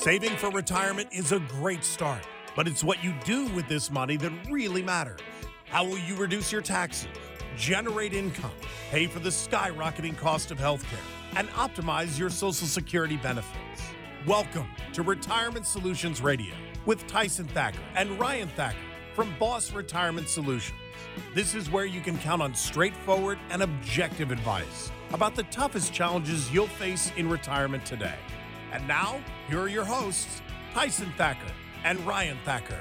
Saving for retirement is a great start, but it's what you do with this money that really matters. How will you reduce your taxes, generate income, pay for the skyrocketing cost of healthcare, and optimize your Social Security benefits? Welcome to Retirement Solutions Radio with Tyson Thacker and Ryan Thacker from Boss Retirement Solutions. This is where you can count on straightforward and objective advice about the toughest challenges you'll face in retirement today. And now, here are your hosts, Tyson Thacker and Ryan Thacker.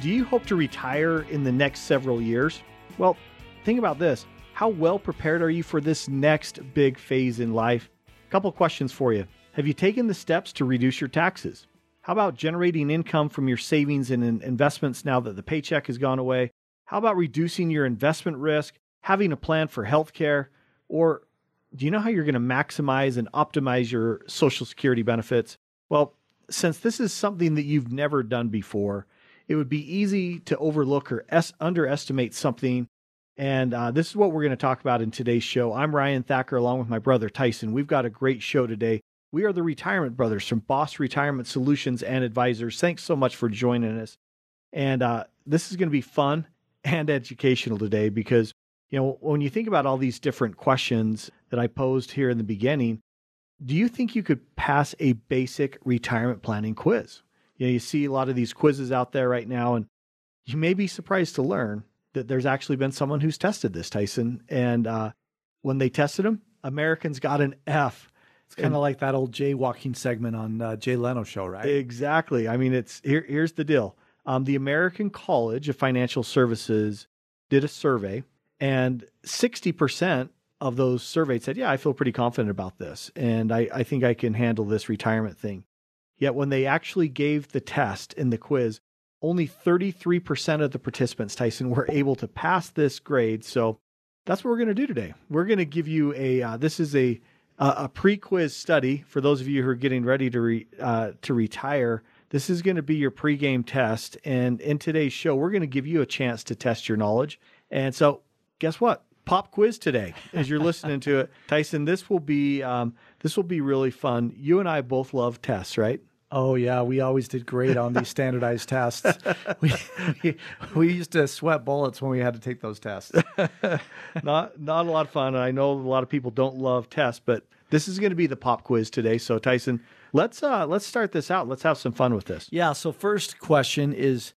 Do you hope to retire in the next several years? Well, think about this. How well prepared are you for this next big phase in life? A couple questions for you. Have you taken the steps to reduce your taxes? How about generating income from your savings and investments now that the paycheck has gone away? How about reducing your investment risk, having a plan for healthcare, or do you know how you're going to maximize and optimize your Social Security benefits? Well, since this is something that you've never done before, it would be easy to overlook or es- underestimate something. And uh, this is what we're going to talk about in today's show. I'm Ryan Thacker, along with my brother Tyson. We've got a great show today. We are the Retirement Brothers from Boss Retirement Solutions and Advisors. Thanks so much for joining us. And uh, this is going to be fun and educational today because you know, when you think about all these different questions that I posed here in the beginning, do you think you could pass a basic retirement planning quiz? You know, you see a lot of these quizzes out there right now, and you may be surprised to learn that there's actually been someone who's tested this, Tyson. And uh, when they tested them, Americans got an F. It's kind of like that old jaywalking segment on uh, Jay Leno show, right? Exactly. I mean, it's here. Here's the deal. Um, the American College of Financial Services did a survey and 60% of those surveyed said, Yeah, I feel pretty confident about this. And I, I think I can handle this retirement thing. Yet when they actually gave the test in the quiz, only 33% of the participants, Tyson, were able to pass this grade. So that's what we're going to do today. We're going to give you a, uh, this is a, a pre-quiz study for those of you who are getting ready to re, uh, to retire. This is going to be your pre-game test, and in today's show, we're going to give you a chance to test your knowledge. And so guess what? Pop quiz today as you're listening to it. Tyson, this will be um, this will be really fun. You and I both love tests, right? Oh yeah, we always did great on these standardized tests. We, we, we used to sweat bullets when we had to take those tests. not not a lot of fun. I know a lot of people don't love tests, but this is going to be the pop quiz today. So Tyson, let's uh let's start this out. Let's have some fun with this. Yeah. So first question is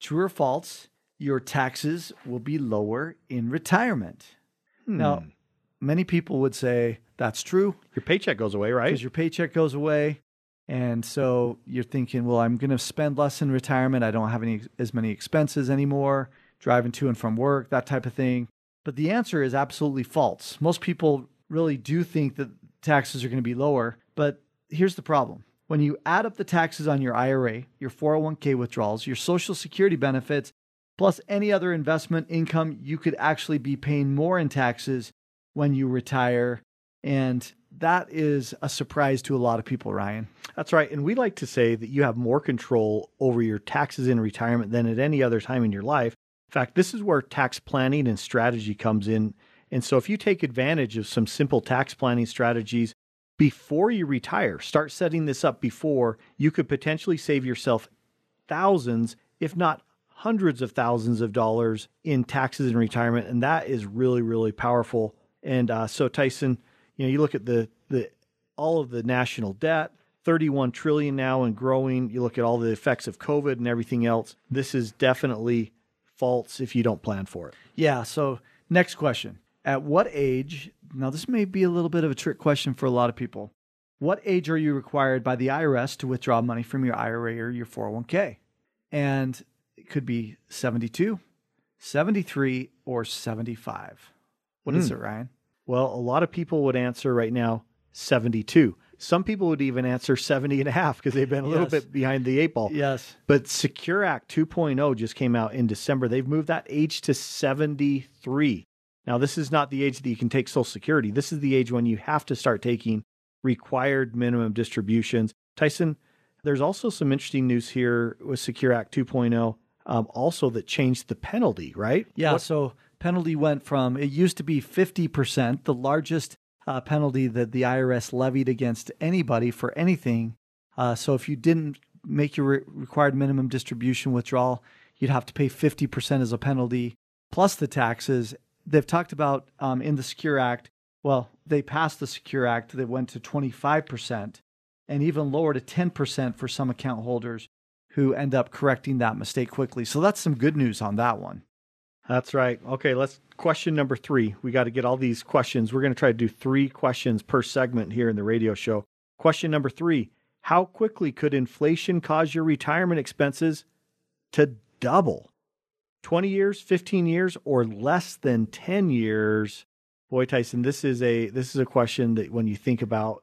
true or false? Your taxes will be lower in retirement. Hmm. Now, many people would say that's true. Your paycheck goes away, right? Because your paycheck goes away. And so you're thinking, well, I'm going to spend less in retirement. I don't have any as many expenses anymore, driving to and from work, that type of thing. But the answer is absolutely false. Most people really do think that taxes are going to be lower. But here's the problem when you add up the taxes on your IRA, your 401k withdrawals, your Social Security benefits, plus any other investment income, you could actually be paying more in taxes when you retire. And that is a surprise to a lot of people, Ryan. That's right. And we like to say that you have more control over your taxes in retirement than at any other time in your life. In fact, this is where tax planning and strategy comes in. And so if you take advantage of some simple tax planning strategies before you retire, start setting this up before, you could potentially save yourself thousands, if not hundreds of thousands of dollars in taxes and retirement, and that is really really powerful. And uh, so Tyson, you know, you look at the the all of the national debt, 31 trillion now and growing. You look at all the effects of COVID and everything else. This is definitely false if you don't plan for it. Yeah. So next question: At what age? Now this may be a little bit of a trick question for a lot of people. What age are you required by the IRS to withdraw money from your IRA or your 401k? And could be 72, 73, or 75. What mm. is hmm. it, Ryan? Well, a lot of people would answer right now 72. Some people would even answer 70 and a half because they've been a yes. little bit behind the eight ball. Yes. But Secure Act 2.0 just came out in December. They've moved that age to 73. Now, this is not the age that you can take Social Security. This is the age when you have to start taking required minimum distributions. Tyson, there's also some interesting news here with Secure Act 2.0 um, also that changed the penalty, right? Yeah. What? So penalty went from it used to be 50%, the largest uh, penalty that the IRS levied against anybody for anything. Uh, so if you didn't make your re- required minimum distribution withdrawal, you'd have to pay 50% as a penalty plus the taxes. They've talked about um, in the Secure Act, well, they passed the Secure Act that went to 25% and even lower to 10% for some account holders who end up correcting that mistake quickly. So that's some good news on that one. That's right. Okay, let's question number three. We got to get all these questions. We're going to try to do three questions per segment here in the radio show. Question number three How quickly could inflation cause your retirement expenses to double? 20 years, 15 years, or less than 10 years? Boy, Tyson, this is a this is a question that when you think about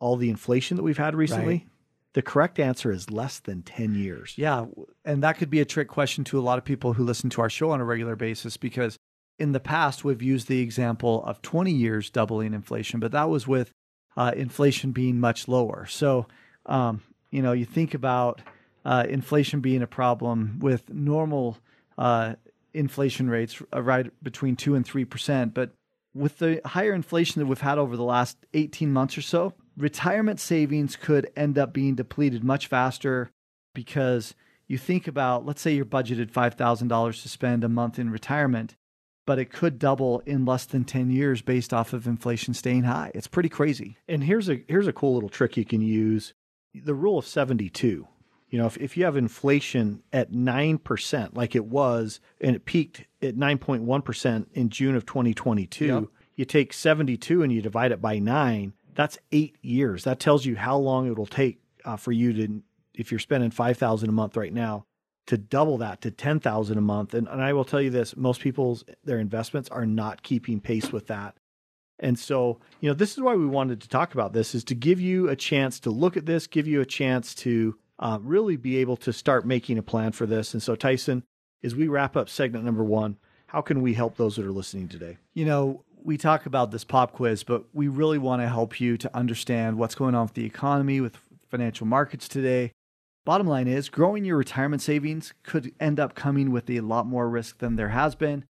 all the inflation that we've had recently, right. The correct answer is less than 10 years. Yeah, and that could be a trick question to a lot of people who listen to our show on a regular basis because in the past we've used the example of 20 years doubling inflation, but that was with uh, inflation being much lower. So, um, you know, you think about uh, inflation being a problem with normal uh, inflation rates uh, right between two and three percent, but with the higher inflation that we've had over the last 18 months or so, retirement savings could end up being depleted much faster because you think about, let's say you're budgeted $5,000 to spend a month in retirement, but it could double in less than 10 years based off of inflation staying high. It's pretty crazy. And here's a here's a cool little trick you can use. The rule of 72. You know, if, if you have inflation at 9%, like it was, and it peaked at 9.1% in June of 2022, yep. you take 72 and you divide it by nine, that's eight years. That tells you how long it will take uh, for you to, if you're spending 5000 a month right now, to double that to 10,000 a month. And, and I will tell you this, most people's, their investments are not keeping pace with that. And so, you know, this is why we wanted to talk about this is to give you a chance to look at this, give you a chance to uh, really be able to start making a plan for this. And so, Tyson, as we wrap up segment number one, how can we help those that are listening today? You know, we talk about this pop quiz, but we really want to help you to understand what's going on with the economy, with financial markets today. Bottom line is, growing your retirement savings could end up coming with a lot more risk than there has been.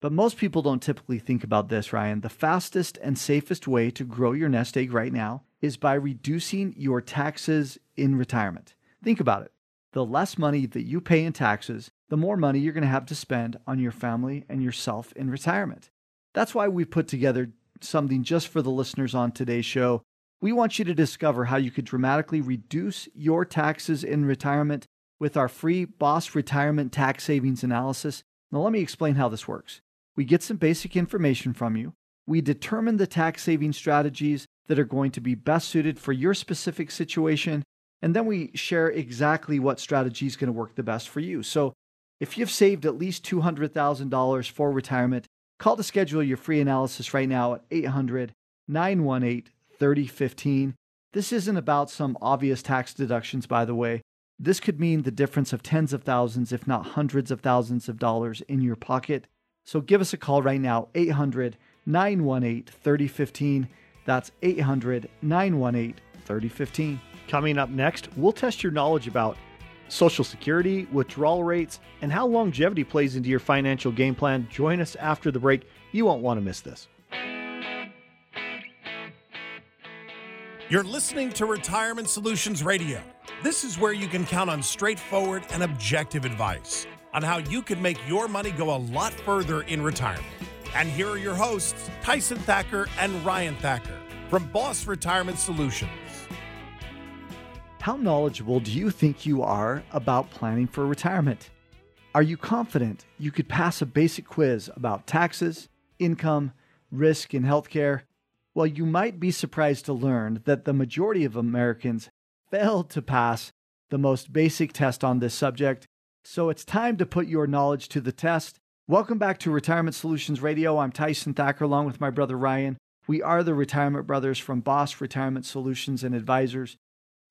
But most people don't typically think about this, Ryan. The fastest and safest way to grow your nest egg right now is by reducing your taxes in retirement. Think about it. The less money that you pay in taxes, the more money you're going to have to spend on your family and yourself in retirement. That's why we put together something just for the listeners on today's show. We want you to discover how you could dramatically reduce your taxes in retirement with our free Boss Retirement Tax Savings Analysis. Now, let me explain how this works. We get some basic information from you. We determine the tax saving strategies that are going to be best suited for your specific situation, and then we share exactly what strategy is going to work the best for you. So if you've saved at least $200,000 for retirement, call to schedule your free analysis right now at 800 918 3015. This isn't about some obvious tax deductions, by the way. This could mean the difference of tens of thousands, if not hundreds of thousands of dollars in your pocket. So give us a call right now, 800 918 3015. That's 800 918 3015. Coming up next, we'll test your knowledge about Social Security, withdrawal rates, and how longevity plays into your financial game plan. Join us after the break. You won't want to miss this. You're listening to Retirement Solutions Radio. This is where you can count on straightforward and objective advice on how you can make your money go a lot further in retirement. And here are your hosts, Tyson Thacker and Ryan Thacker from Boss Retirement Solutions. How knowledgeable do you think you are about planning for retirement? Are you confident you could pass a basic quiz about taxes, income, risk, and healthcare? Well, you might be surprised to learn that the majority of Americans failed to pass the most basic test on this subject. So it's time to put your knowledge to the test. Welcome back to Retirement Solutions Radio. I'm Tyson Thacker along with my brother Ryan. We are the Retirement Brothers from Boss Retirement Solutions and Advisors.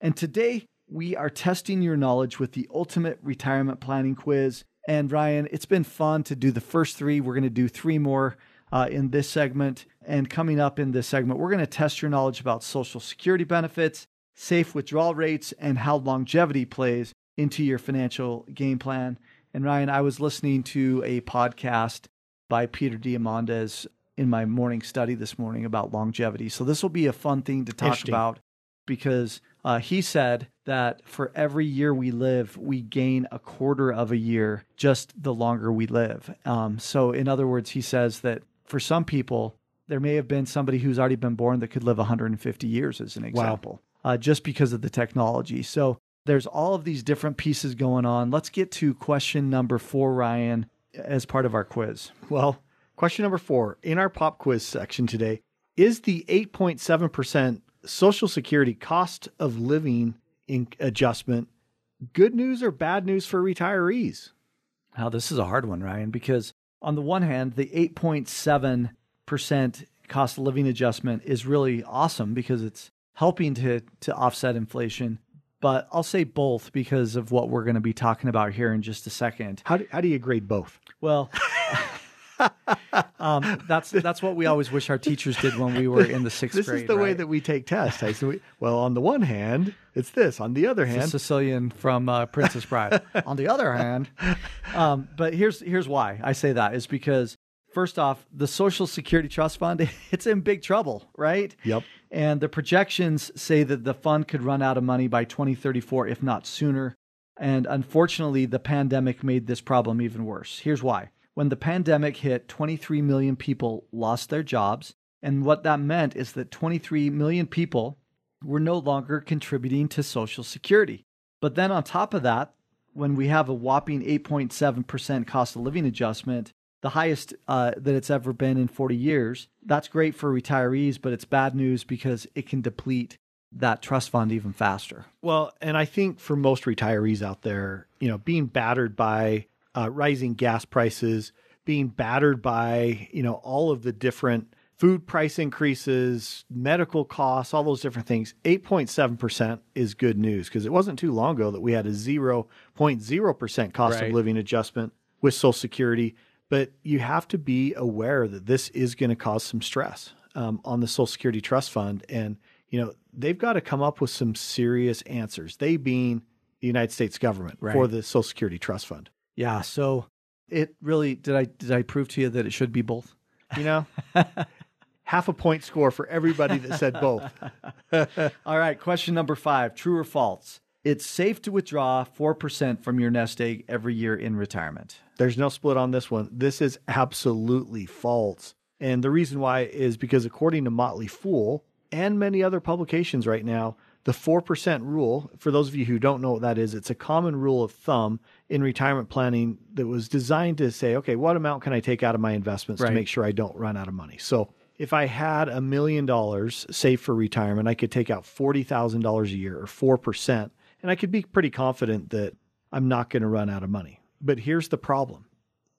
And today we are testing your knowledge with the ultimate retirement planning quiz. And Ryan, it's been fun to do the first three. We're going to do three more uh, in this segment. And coming up in this segment, we're going to test your knowledge about Social Security benefits, safe withdrawal rates, and how longevity plays into your financial game plan. And Ryan, I was listening to a podcast by Peter Diamandis in my morning study this morning about longevity. So this will be a fun thing to talk about because uh, he said that for every year we live, we gain a quarter of a year just the longer we live. Um, so, in other words, he says that for some people, there may have been somebody who's already been born that could live 150 years, as an example, wow. uh, just because of the technology. So, there's all of these different pieces going on. Let's get to question number four, Ryan, as part of our quiz. Well, question number four in our pop quiz section today is the 8.7% Social Security cost of living adjustment good news or bad news for retirees? Now, this is a hard one, Ryan, because on the one hand, the 8.7% cost of living adjustment is really awesome because it's helping to, to offset inflation. But I'll say both because of what we're going to be talking about here in just a second. How do, how do you grade both? Well, um, that's that's what we always wish our teachers did when we were in the sixth this grade. This is the right? way that we take tests. I said, well, on the one hand, it's this. On the other hand, Sicilian from uh, Princess Bride. on the other hand, um, but here's here's why I say that is because first off, the Social Security Trust Fund it's in big trouble, right? Yep. And the projections say that the fund could run out of money by 2034, if not sooner. And unfortunately, the pandemic made this problem even worse. Here's why when the pandemic hit, 23 million people lost their jobs. And what that meant is that 23 million people were no longer contributing to Social Security. But then on top of that, when we have a whopping 8.7% cost of living adjustment, the highest uh, that it's ever been in 40 years, that's great for retirees, but it's bad news because it can deplete that trust fund even faster. Well, and I think for most retirees out there, you know, being battered by uh, rising gas prices, being battered by you know all of the different food price increases, medical costs, all those different things. 8.7% is good news because it wasn't too long ago that we had a 0.0% cost right. of living adjustment with Social Security. But you have to be aware that this is going to cause some stress um, on the Social Security Trust Fund. And, you know, they've got to come up with some serious answers, they being the United States government right. for the Social Security Trust Fund. Yeah. So it really did. I did I prove to you that it should be both? You know, half a point score for everybody that said both. All right. Question number five: True or false? It's safe to withdraw four percent from your nest egg every year in retirement. There's no split on this one. This is absolutely false. And the reason why is because according to Motley Fool and many other publications right now, the 4% rule, for those of you who don't know what that is, it's a common rule of thumb in retirement planning that was designed to say, okay, what amount can I take out of my investments right. to make sure I don't run out of money? So if I had a million dollars saved for retirement, I could take out $40,000 a year or 4%, and I could be pretty confident that I'm not going to run out of money. But here's the problem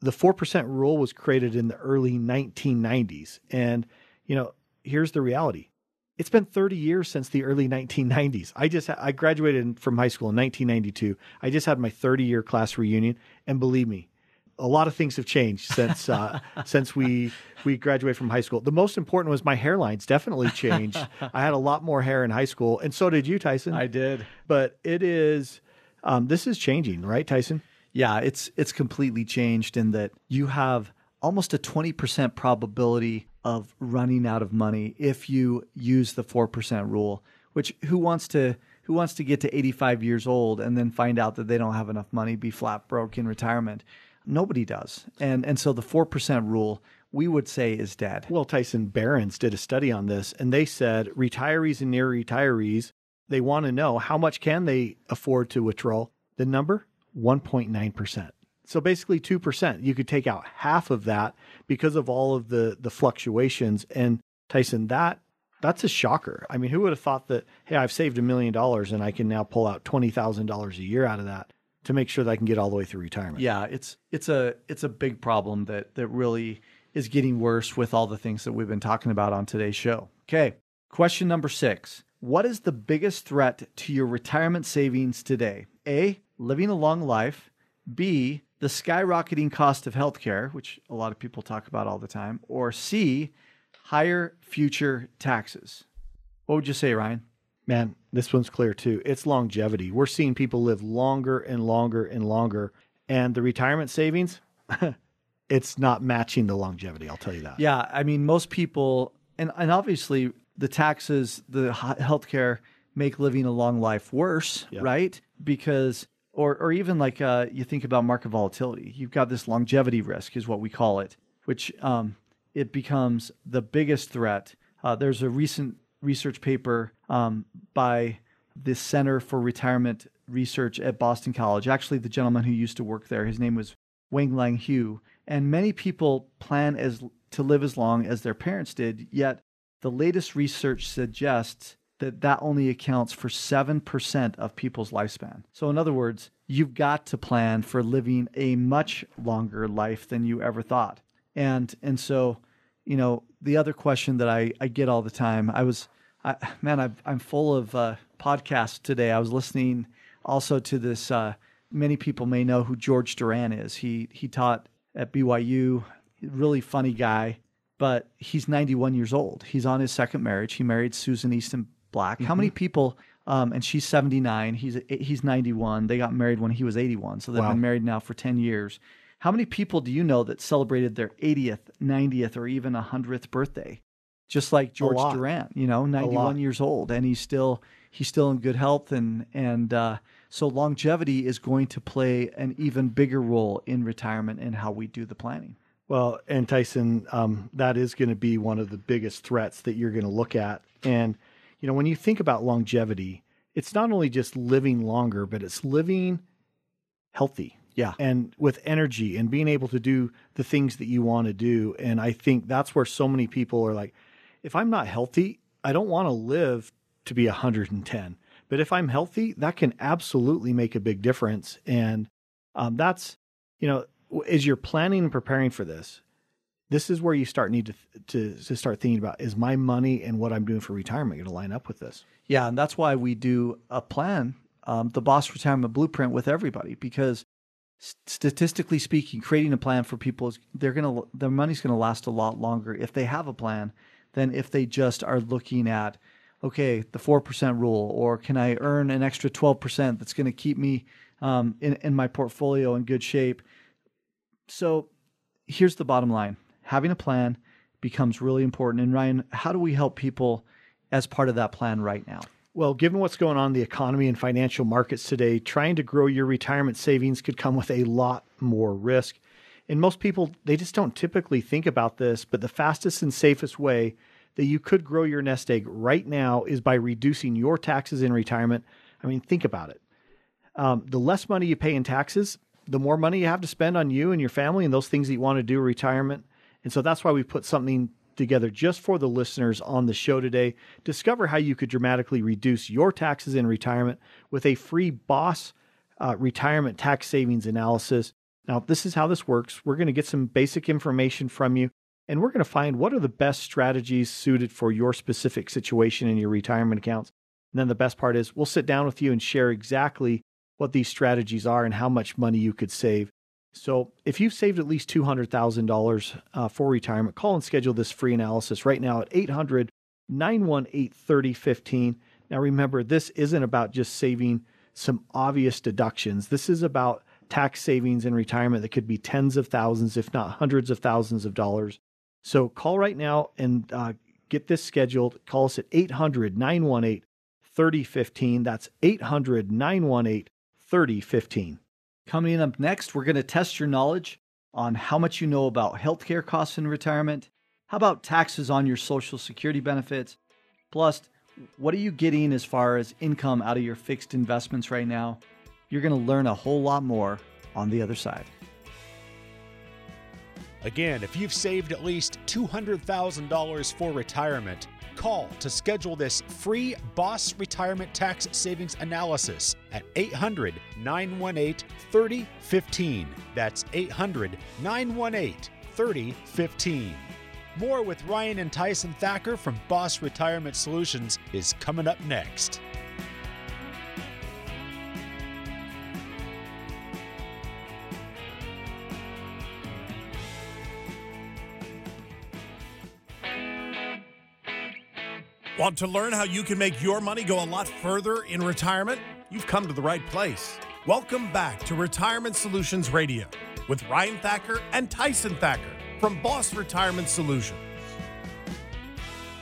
the 4% rule was created in the early 1990s. And, you know, here's the reality it's been 30 years since the early 1990s. I just I graduated from high school in 1992. I just had my 30 year class reunion, and believe me, a lot of things have changed since uh, since we we graduated from high school. The most important was my hairlines definitely changed. I had a lot more hair in high school, and so did you, Tyson. I did, but it is um, this is changing, right, Tyson? Yeah, it's it's completely changed in that you have almost a 20% probability of running out of money if you use the 4% rule which who wants to who wants to get to 85 years old and then find out that they don't have enough money be flat broke in retirement? Nobody does. And and so the 4% rule we would say is dead. Well tyson Barron's did a study on this and they said retirees and near retirees they want to know how much can they afford to withdraw. The number 1.9% so basically 2%. You could take out half of that because of all of the the fluctuations and Tyson that that's a shocker. I mean, who would have thought that hey, I've saved a million dollars and I can now pull out $20,000 a year out of that to make sure that I can get all the way through retirement. Yeah, it's it's a it's a big problem that that really is getting worse with all the things that we've been talking about on today's show. Okay. Question number 6. What is the biggest threat to your retirement savings today? A, living a long life, B, the skyrocketing cost of healthcare, which a lot of people talk about all the time, or C, higher future taxes. What would you say, Ryan? Man, this one's clear too. It's longevity. We're seeing people live longer and longer and longer. And the retirement savings, it's not matching the longevity. I'll tell you that. Yeah, I mean, most people, and and obviously the taxes, the healthcare make living a long life worse, yep. right? Because or or even like uh, you think about market volatility, you've got this longevity risk, is what we call it, which um, it becomes the biggest threat. Uh, there's a recent research paper um, by the Center for Retirement Research at Boston College. Actually, the gentleman who used to work there, his name was Wenliang Hou. And many people plan as to live as long as their parents did, yet the latest research suggests that that only accounts for 7% of people's lifespan. So in other words, you've got to plan for living a much longer life than you ever thought. And and so, you know, the other question that I, I get all the time, I was I, man, i am full of uh, podcasts today. I was listening also to this. Uh, many people may know who George Durrant is. He he taught at BYU. Really funny guy, but he's 91 years old. He's on his second marriage. He married Susan Easton Black. Mm-hmm. How many mm-hmm. people? Um, and she's 79. He's he's 91. They got married when he was 81, so they've wow. been married now for 10 years. How many people do you know that celebrated their 80th, 90th, or even 100th birthday? just like George Durrant, you know, 91 years old, and he's still he's still in good health, and and uh, so longevity is going to play an even bigger role in retirement and how we do the planning. Well, and Tyson, um, that is going to be one of the biggest threats that you're going to look at, and you know, when you think about longevity, it's not only just living longer, but it's living healthy. Yeah. And with energy and being able to do the things that you want to do. And I think that's where so many people are like, if I'm not healthy, I don't want to live to be 110. But if I'm healthy, that can absolutely make a big difference. And um, that's, you know, as you're planning and preparing for this, this is where you start need to, to to start thinking about is my money and what I'm doing for retirement going to line up with this? Yeah, and that's why we do a plan, um, the Boss Retirement Blueprint with everybody because statistically speaking, creating a plan for people is they're gonna their money's gonna last a lot longer if they have a plan than if they just are looking at, okay, the 4% rule, or can I earn an extra 12% that's going to keep me um, in, in my portfolio in good shape? So here's the bottom line having a plan becomes really important. And Ryan, how do we help people as part of that plan right now? Well, given what's going on in the economy and financial markets today, trying to grow your retirement savings could come with a lot more risk. And most people, they just don't typically think about this, but the fastest and safest way that you could grow your nest egg right now is by reducing your taxes in retirement. I mean, think about it. Um, the less money you pay in taxes, the more money you have to spend on you and your family and those things that you want to do in retirement. And so that's why we put something together just for the listeners on the show today. Discover how you could dramatically reduce your taxes in retirement with a free boss uh, retirement tax savings analysis. Now, this is how this works. We're going to get some basic information from you, and we're going to find what are the best strategies suited for your specific situation in your retirement accounts. And then the best part is we'll sit down with you and share exactly what these strategies are and how much money you could save. So, if you've saved at least $200,000 uh, for retirement, call and schedule this free analysis right now at 800 918 3015. Now, remember, this isn't about just saving some obvious deductions. This is about tax savings in retirement that could be tens of thousands, if not hundreds of thousands of dollars. So call right now and uh, get this scheduled. Call us at 800 918 3015. That's 800 918 3015. Coming up next, we're going to test your knowledge on how much you know about healthcare costs in retirement. How about taxes on your Social Security benefits? Plus, what are you getting as far as income out of your fixed investments right now? You're going to learn a whole lot more on the other side. Again, if you've saved at least $200,000 for retirement, call to schedule this free Boss Retirement Tax Savings Analysis at 800 918 3015. That's 800 918 3015. More with Ryan and Tyson Thacker from Boss Retirement Solutions is coming up next. Want to learn how you can make your money go a lot further in retirement? You've come to the right place. Welcome back to Retirement Solutions Radio. with Ryan Thacker and Tyson Thacker from Boss Retirement Solutions.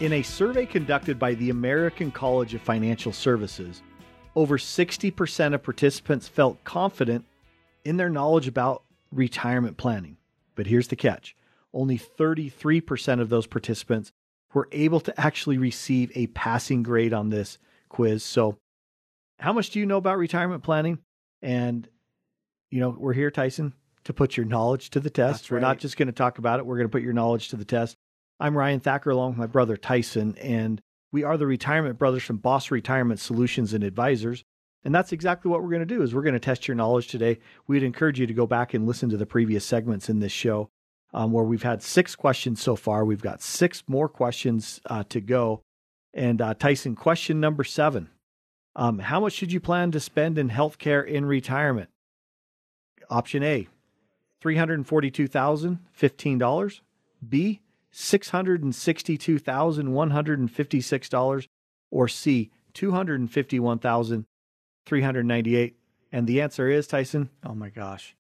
In a survey conducted by the American College of Financial Services, over 60% of participants felt confident in their knowledge about retirement planning. But here's the catch only 33% of those participants were able to actually receive a passing grade on this quiz. So, how much do you know about retirement planning? And, you know, we're here, Tyson, to put your knowledge to the test. That's we're right. not just going to talk about it, we're going to put your knowledge to the test. I'm Ryan Thacker along with my brother Tyson, and we are the retirement brothers from Boss Retirement Solutions and Advisors. And that's exactly what we're going to do is we're going to test your knowledge today. We'd encourage you to go back and listen to the previous segments in this show um, where we've had six questions so far. We've got six more questions uh, to go. And uh, Tyson, question number seven. Um, how much should you plan to spend in healthcare in retirement? Option A, $342,015. B, $662,156. Or C, 251,398. And the answer is, Tyson, Oh my gosh.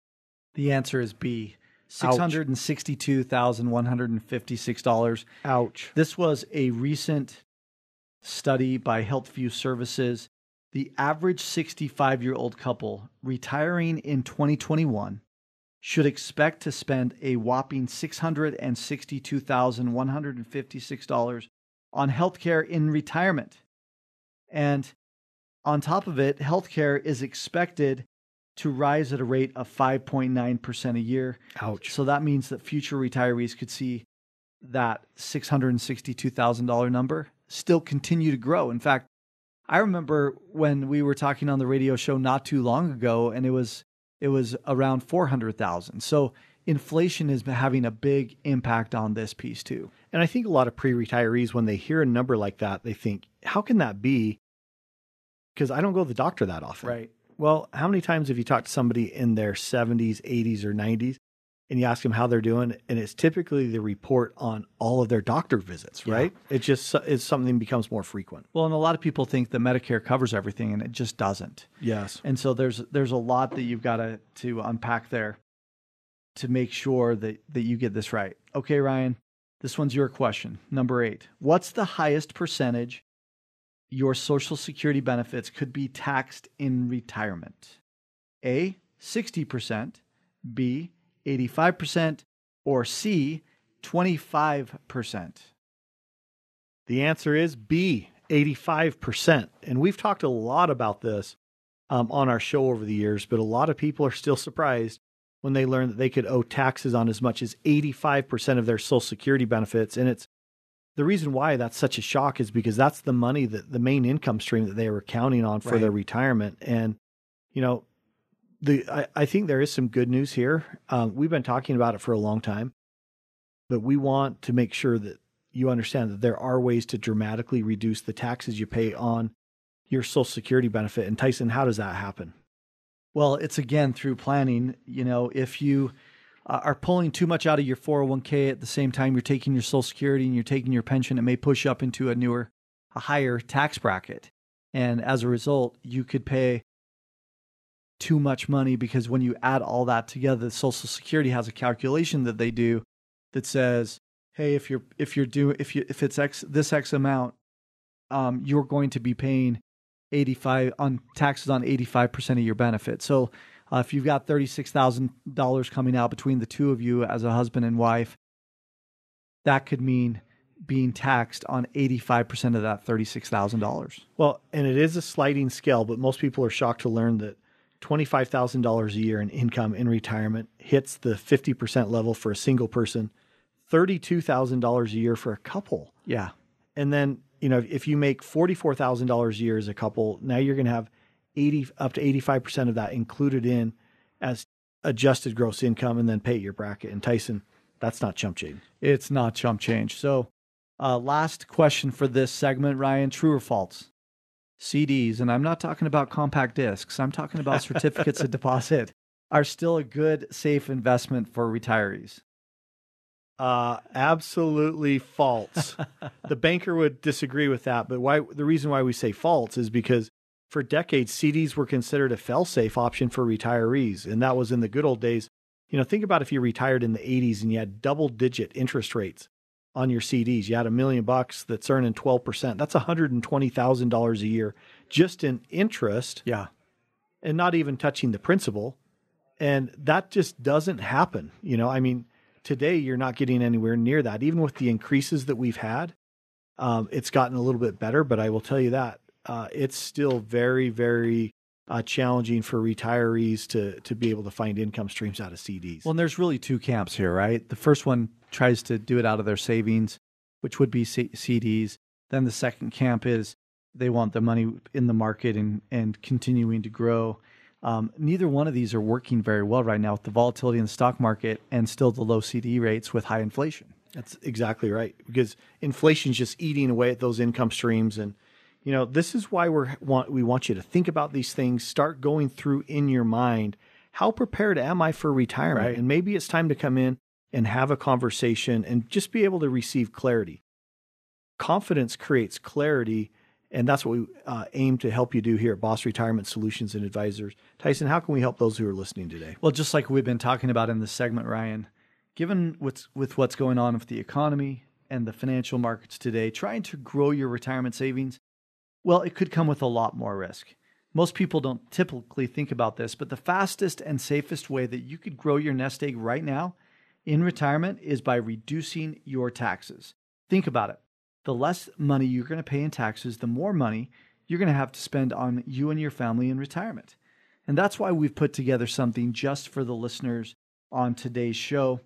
The answer is B. Ouch. $662,156. ouch. This was a recent study by HealthView Services. The average 65 year old couple retiring in 2021 should expect to spend a whopping $662,156 on healthcare in retirement. And on top of it, healthcare is expected to rise at a rate of 5.9% a year. Ouch. So that means that future retirees could see that $662,000 number still continue to grow. In fact, I remember when we were talking on the radio show not too long ago and it was it was around 400,000. So inflation is having a big impact on this piece too. And I think a lot of pre retirees, when they hear a number like that, they think, how can that be? Because I don't go to the doctor that often. Well, how many times have you talked to somebody in their 70s, 80s, or 90s and you ask them how they're doing? And it's typically the report on all of their doctor visits, Yeah. right? It just it's something becomes more frequent. Well, and a lot of people think that Medicare covers everything and it just doesn't. Yes. And so there's there's a lot that you've got to to unpack there to make sure that that you get this right. Okay, Ryan, this one's your question. Number 8. What's the highest percentage your social security benefits could be taxed in retirement? A, 60%, B, 85%, or C, 25%. The answer is B, 85%. And we've talked a lot about this um, on our show over the years, but a lot of people are still surprised when they learn that they could owe taxes on as much as 85% of their Social Security benefits. And it's the reason why that's such a shock is because that's the money that the main income stream that they were counting on for Right. their retirement. And, you know, the I, I think there is some good news here. Um, we've been talking about it for a long time, but we want to make sure that you understand that there are ways to dramatically reduce the taxes you pay on your Social Security benefit. And Tyson, how does that happen? Well, it's again through planning. You know, if you uh, are pulling too much out of your 401k at the same time you're taking your Social Security and you're taking your pension, it may push up into a newer, a higher tax bracket. And as a result, you could pay too much money because when you add all that together, Social Security has a calculation that they do that says, hey, if you're if you're doing if you if it's X this X amount, um, you're going to be paying 85 on taxes on 85% of your benefit. So uh, if you've got $36,000 coming out between the two of you as a husband and wife, that could mean being taxed on 85% of that $36,000. Well, and it is a sliding scale, but most people are shocked to learn that $25,000 a year in income in retirement hits the 50% level for a single person, $32,000 a year for a couple. Yeah. And then, you know, if you make $44,000 a year as a couple, now you're going to have 80 up to 85% of that included in as adjusted gross income and then pay your bracket. And Tyson, that's not chump change. It's not chump change. So, uh, last question for this segment, Ryan true or false? CDs, and I'm not talking about compact discs, I'm talking about certificates of deposit, are still a good, safe investment for retirees. Uh, absolutely false. the banker would disagree with that, but why? The reason why we say false is because for decades CDs were considered a fail-safe option for retirees, and that was in the good old days You know, think about if you retired in the 80s and you had double digit interest rates on your CDs. You had a million bucks that's earning 12%. That's $120,000 a year just in interest. Yeah. And not even touching the principal. And that just doesn't happen. You know, I mean, today you're not getting anywhere near that. Even with the increases that we've had, um, it's gotten a little bit better, but I will tell you that uh, it's still very, very uh, challenging for retirees to to be able to find income streams out of CDs. Well, and there's really two camps here, right? The first one tries to do it out of their savings, which would be C- CDs. Then the second camp is they want the money in the market and and continuing to grow. Um, neither one of these are working very well right now with the volatility in the stock market and still the low CD rates with high inflation. That's exactly right because inflation's just eating away at those income streams and you know, this is why we want we want you to think about these things, start going through in your mind, how prepared am I for retirement? Right. And maybe it's time to come in and have a conversation and just be able to receive clarity. Confidence creates clarity, and that's what we uh, aim to help you do here at Boss Retirement Solutions and Advisors. Tyson, how can we help those who are listening today? Well, just like we've been talking about in this segment, Ryan, given what's with what's going on with the economy and the financial markets today, trying to grow your retirement savings well, it could come with a lot more risk. Most people don't typically think about this, but the fastest and safest way that you could grow your nest egg right now in retirement is by reducing your taxes. Think about it. The less money you're going to pay in taxes, the more money you're going to have to spend on you and your family in retirement. And that's why we've put together something just for the listeners on today's show.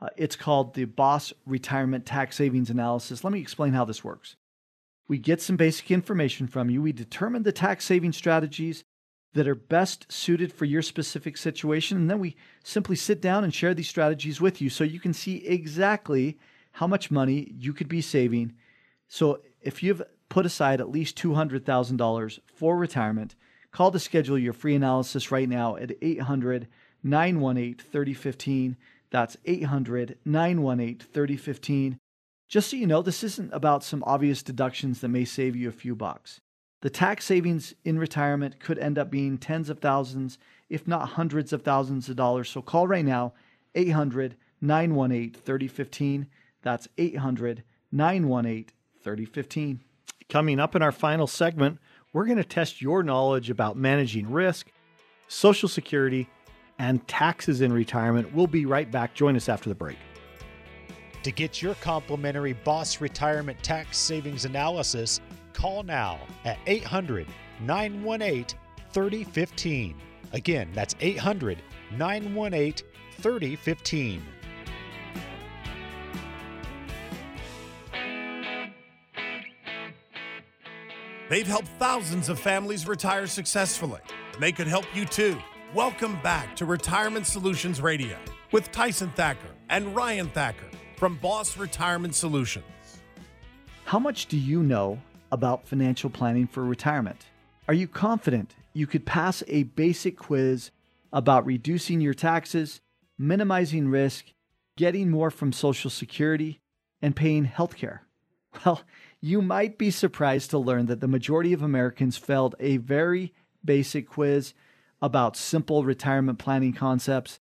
Uh, it's called the Boss Retirement Tax Savings Analysis. Let me explain how this works. We get some basic information from you. We determine the tax saving strategies that are best suited for your specific situation. And then we simply sit down and share these strategies with you so you can see exactly how much money you could be saving. So if you've put aside at least $200,000 for retirement, call to schedule your free analysis right now at 800 918 3015. That's 800 918 3015. Just so you know, this isn't about some obvious deductions that may save you a few bucks. The tax savings in retirement could end up being tens of thousands, if not hundreds of thousands of dollars. So call right now, 800 918 3015. That's 800 918 3015. Coming up in our final segment, we're going to test your knowledge about managing risk, Social Security, and taxes in retirement. We'll be right back. Join us after the break. To get your complimentary Boss Retirement Tax Savings Analysis, call now at 800 918 3015. Again, that's 800 918 3015. They've helped thousands of families retire successfully, and they could help you too. Welcome back to Retirement Solutions Radio with Tyson Thacker and Ryan Thacker from Boss Retirement Solutions. How much do you know about financial planning for retirement? Are you confident you could pass a basic quiz about reducing your taxes, minimizing risk, getting more from Social Security, and paying health care? Well, you might be surprised to learn that the majority of Americans failed a very basic quiz about simple retirement planning concepts.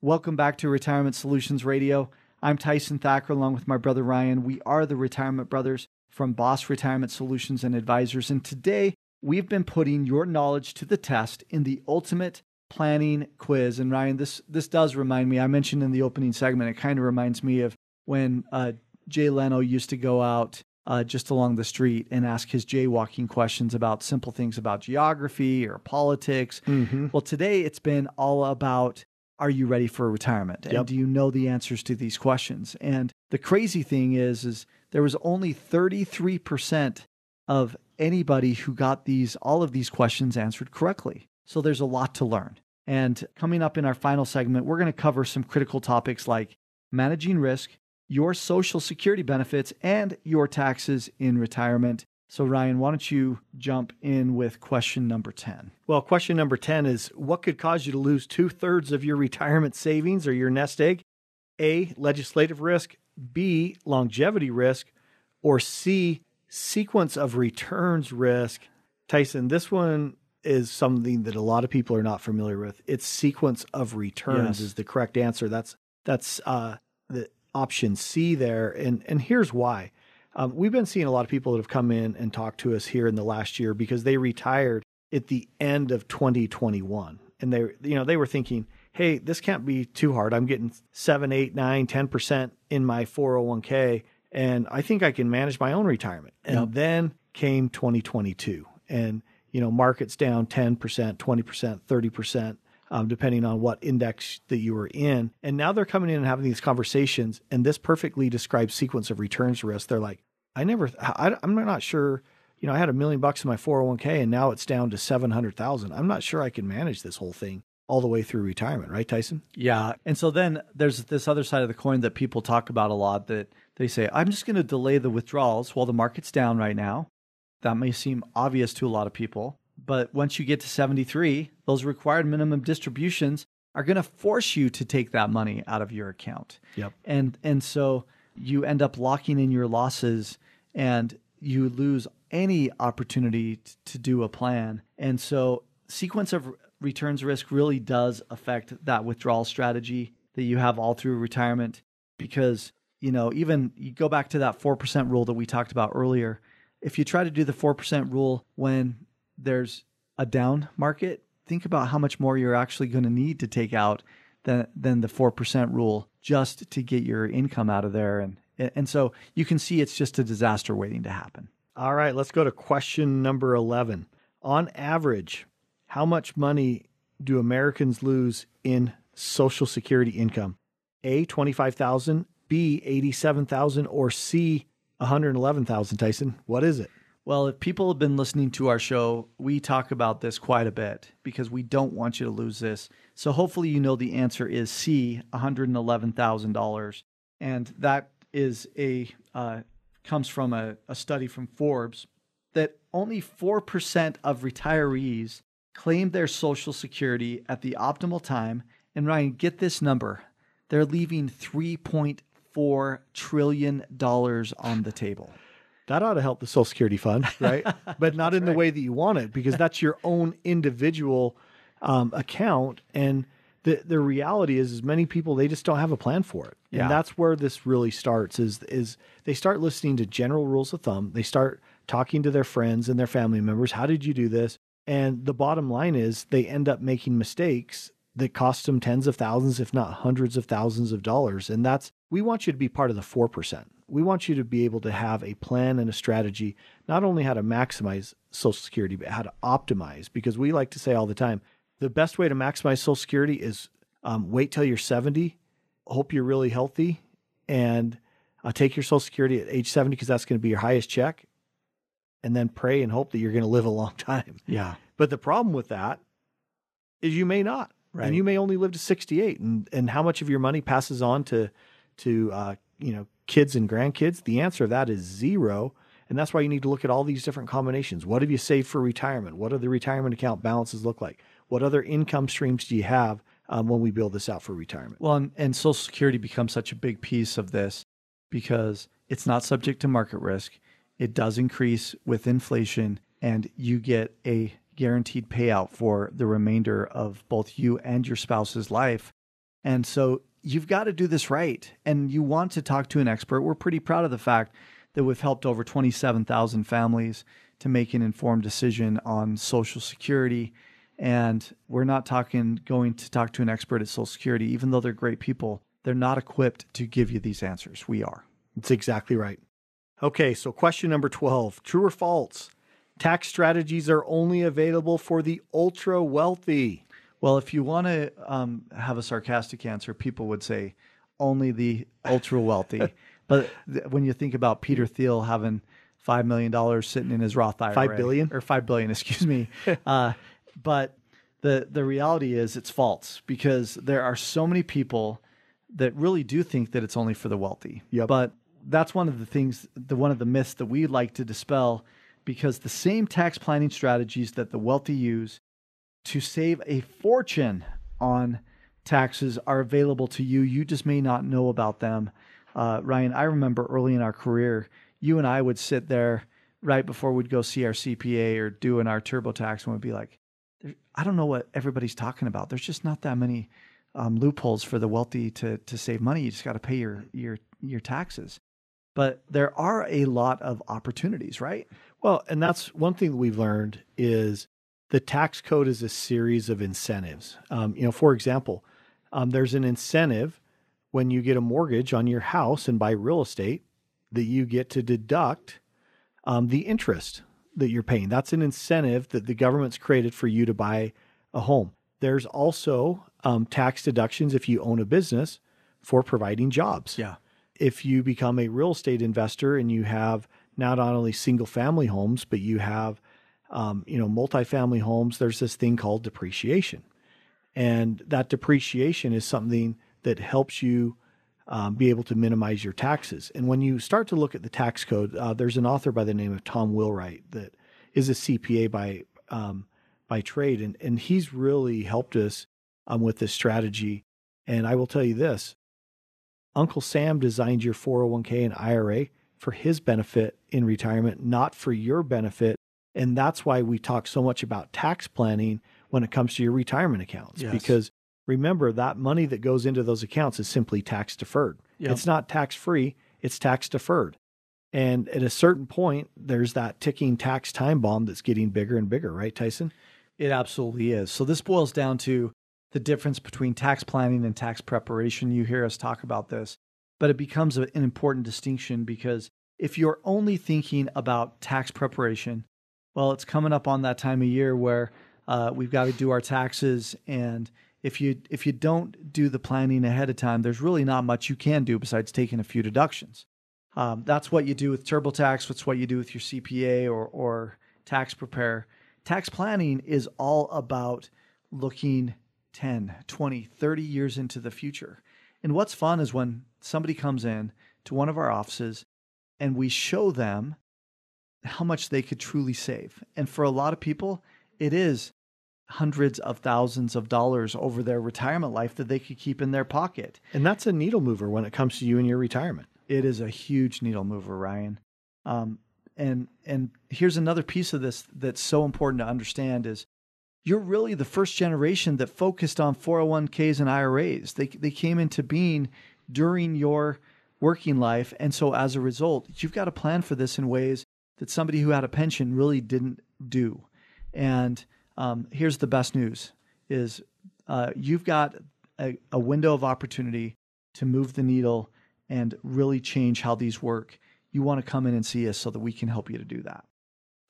Welcome back to Retirement Solutions Radio. I'm Tyson Thacker along with my brother Ryan. We are the Retirement Brothers from Boss Retirement Solutions and Advisors. And today we've been putting your knowledge to the test in the ultimate planning quiz. And Ryan, this this does remind me. I mentioned in the opening segment. It kind of reminds me of when uh, Jay Leno used to go out uh, just along the street and ask his jaywalking questions about simple things about geography or politics. Mm-hmm. Well, today it's been all about are you ready for retirement? And Yep. do you know the answers to these questions? And the crazy thing is, is there was only 33% of anybody who got these, all of these questions answered correctly. So there's a lot to learn. And coming up in our final segment, we're going to cover some critical topics like managing risk, your social security benefits, and your taxes in retirement. So, Ryan, why don't you jump in with question number 10? Well, question number 10 is what could cause you to lose two thirds of your retirement savings or your nest egg? A, legislative risk, B, longevity risk, or C, sequence of returns risk. Tyson, this one is something that a lot of people are not familiar with. It's sequence of returns Yes. is the correct answer. That's that's uh, the option C there, and and here's why. Um, we've been seeing a lot of people that have come in and talked to us here in the last year because they retired at the end of 2021, and they you know they were thinking, hey, this can't be too hard. I'm getting seven, eight, nine, ten percent in my 401k, and I think I can manage my own retirement. And Yep. then came 2022, and you know markets down 10%, 20%, 30%. Um, depending on what index that you were in. And now they're coming in and having these conversations. And this perfectly describes sequence of returns risk. They're like, I never, I, I'm not sure, you know, I had a million bucks in my 401k and now it's down to 700,000. I'm not sure I can manage this whole thing all the way through retirement, right, Tyson? Yeah. And so then there's this other side of the coin that people talk about a lot that they say, I'm just going to delay the withdrawals while the market's down right now. That may seem obvious to a lot of people. But once you get to 73, those required minimum distributions are going to force you to take that money out of your account. Yep. And and so you end up locking in your losses and you lose any opportunity t- to do a plan. And so sequence of returns risk really does affect that withdrawal strategy that you have all through retirement because you know even you go back to that 4% rule that we talked about earlier if you try to do the 4% rule when there's a down market think about how much more you're actually going to need to take out than than the 4% rule just to get your income out of there and and so you can see it's just a disaster waiting to happen All right, let's go to question number 11. On average, how much money do Americans lose in Social Security income? A, 25,000, B, 87,000, or C, 111,000, Tyson? What is it? Well, if people have been listening to our show, we talk about this quite a bit because we don't want you to lose this. So hopefully you know the answer is C, $111,000. And that is a uh, comes from a, a study from Forbes that only 4% of retirees claim their social security at the optimal time. And Ryan, get this number. They're leaving $3.4 trillion on the table. That ought to help the Social Security fund, right? but not in the way that you want it because that's your own individual um, account. And the the reality is, is many people they just don't have a plan for it, Yeah. and that's where this really starts. Is is they start listening to general rules of thumb. They start talking to their friends and their family members. How did you do this? And the bottom line is they end up making mistakes that cost them tens of thousands, if not hundreds of thousands of dollars. And that's, we want you to be part of the 4%. We want you to be able to have a plan and a strategy, not only how to maximize Social Security, but how to optimize. Because we like to say all the time the best way to maximize Social Security is um, wait till you're 70, hope you're really healthy, and uh, take your Social Security at age 70 because that's going to be your highest check. And then pray and hope that you're going to live a long time. Yeah. But the problem with that is you may not, Right. and you may only live to 68. And and how much of your money passes on to to uh, you know kids and grandkids? The answer to that is zero. And that's why you need to look at all these different combinations. What have you saved for retirement? What do the retirement account balances look like? What other income streams do you have um, when we build this out for retirement? Well, and, and Social Security becomes such a big piece of this because it's not subject to market risk. It does increase with inflation, and you get a guaranteed payout for the remainder of both you and your spouse's life. And so you've got to do this right. And you want to talk to an expert. We're pretty proud of the fact that we've helped over 27,000 families to make an informed decision on Social Security. And we're not talking going to talk to an expert at Social Security, even though they're great people. They're not equipped to give you these answers. We are. That's exactly right. Okay, so question number 12 True or false? Tax strategies are only available for the ultra wealthy. Well, if you want to um, have a sarcastic answer, people would say only the ultra wealthy. but th- when you think about Peter Thiel having five million dollars sitting in his Roth IRA, Five billion? or five billion, excuse me. uh, but the the reality is it's false because there are so many people that really do think that it's only for the wealthy. Yep. But that's one of the things, the one of the myths that we like to dispel, because the same tax planning strategies that the wealthy use to save a fortune on taxes are available to you. You just may not know about them. Uh, Ryan, I remember early in our career, you and I would sit there right before we'd go see our CPA or doing our TurboTax and we'd be like, I don't know what everybody's talking about. There's just not that many um, loopholes for the wealthy to to save money. You just got to pay your your your taxes. But there are a lot of opportunities, right? Well, and that's one thing that we've learned is the tax code is a series of incentives. Um, you know, for example, um, there's an incentive when you get a mortgage on your house and buy real estate that you get to deduct um, the interest that you're paying. That's an incentive that the government's created for you to buy a home. There's also um, tax deductions if you own a business for providing jobs. Yeah. If you become a real estate investor and you have not only single family homes, but you have um, you know multifamily homes, there's this thing called depreciation, and that depreciation is something that helps you um, be able to minimize your taxes. And when you start to look at the tax code, uh, there's an author by the name of Tom Wheelwright that is a CPA by um, by trade, and and he's really helped us um, with this strategy. And I will tell you this: Uncle Sam designed your 401k and IRA for his benefit in retirement, not for your benefit. And that's why we talk so much about tax planning when it comes to your retirement accounts, yes. because remember that money that goes into those accounts is simply tax deferred. Yep. It's not tax free, it's tax deferred. And at a certain point, there's that ticking tax time bomb that's getting bigger and bigger, right, Tyson? It absolutely is. So this boils down to the difference between tax planning and tax preparation. You hear us talk about this, but it becomes an important distinction because if you're only thinking about tax preparation, well, it's coming up on that time of year where uh, we've got to do our taxes and if you if you don't do the planning ahead of time, there's really not much you can do besides taking a few deductions. Um, that's what you do with TurboTax. That's what you do with your CPA or or tax prepare. Tax planning is all about looking 10, 20, 30 years into the future. And what's fun is when somebody comes in to one of our offices and we show them how much they could truly save. And for a lot of people, it is hundreds of thousands of dollars over their retirement life that they could keep in their pocket. And that's a needle mover when it comes to you and your retirement. It is a huge needle mover, Ryan. Um, and and here's another piece of this that's so important to understand is you're really the first generation that focused on 401ks and IRAs. They they came into being during your working life, and so as a result, you've got to plan for this in ways that somebody who had a pension really didn't do. And um, here's the best news: is uh, you've got a, a window of opportunity to move the needle and really change how these work. You want to come in and see us so that we can help you to do that.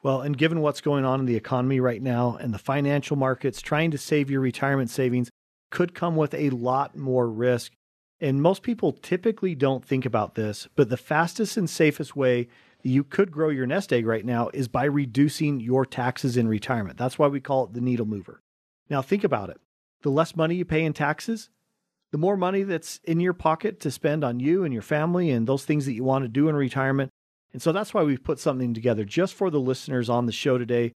Well, and given what's going on in the economy right now and the financial markets, trying to save your retirement savings could come with a lot more risk. And most people typically don't think about this, but the fastest and safest way you could grow your nest egg right now is by reducing your taxes in retirement. That's why we call it the needle mover. Now, think about it the less money you pay in taxes, the more money that's in your pocket to spend on you and your family and those things that you want to do in retirement. And so that's why we've put something together just for the listeners on the show today.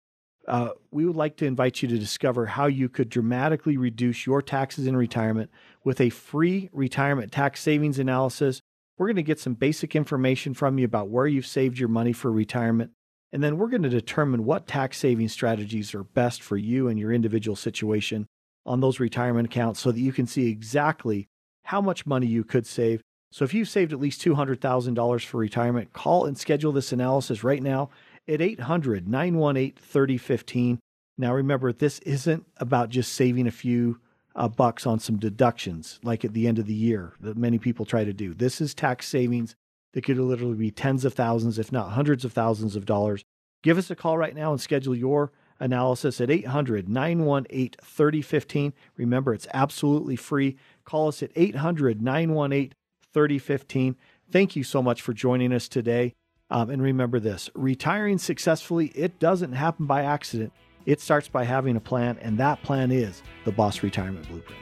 Uh, we would like to invite you to discover how you could dramatically reduce your taxes in retirement with a free retirement tax savings analysis we're going to get some basic information from you about where you've saved your money for retirement. And then we're going to determine what tax saving strategies are best for you and your individual situation on those retirement accounts so that you can see exactly how much money you could save. So if you've saved at least $200,000 for retirement, call and schedule this analysis right now at 800 918 3015. Now remember, this isn't about just saving a few uh, bucks on some deductions, like at the end of the year that many people try to do. This is tax savings that could literally be tens of thousands, if not hundreds of thousands of dollars. Give us a call right now and schedule your analysis at 800 918 3015. Remember, it's absolutely free. Call us at 800 918 3015. Thank you so much for joining us today. Um, and remember this retiring successfully, it doesn't happen by accident. It starts by having a plan, and that plan is the Boss Retirement Blueprint.